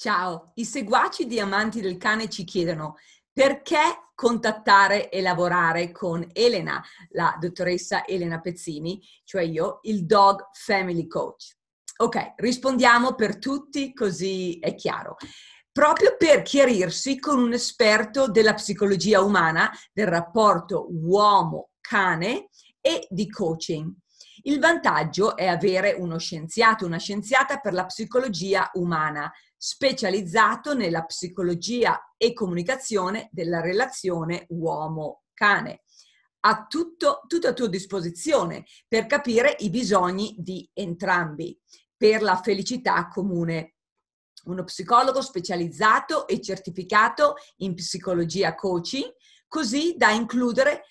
Ciao, i seguaci di Amanti del Cane ci chiedono perché contattare e lavorare con Elena, la dottoressa Elena Pezzini, cioè io, il Dog Family Coach. Ok, rispondiamo per tutti così è chiaro. Proprio per chiarirsi con un esperto della psicologia umana, del rapporto uomo-cane e di coaching. Il vantaggio è avere uno scienziato, una scienziata per la psicologia umana, specializzato nella psicologia e comunicazione della relazione uomo-cane. Ha tutto, tutto a tua disposizione per capire i bisogni di entrambi, per la felicità comune. Uno psicologo specializzato e certificato in psicologia coaching, così da includere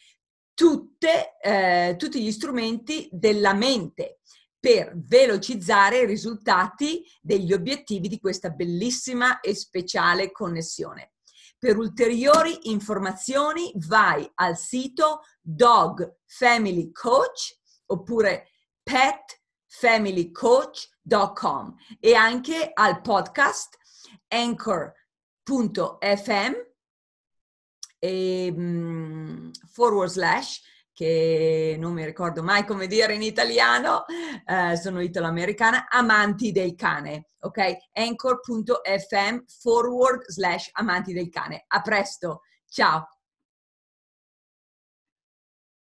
tutte, eh, tutti gli strumenti della mente per velocizzare i risultati degli obiettivi di questa bellissima e speciale connessione. Per ulteriori informazioni vai al sito Dog Family Coach oppure petfamilycoach.com e anche al podcast anchor.fm e, um, forward slash che non mi ricordo mai come dire in italiano, eh, sono italo-americana, amanti del cane, ok? Anchor.fm forward slash amanti del cane. A presto, ciao!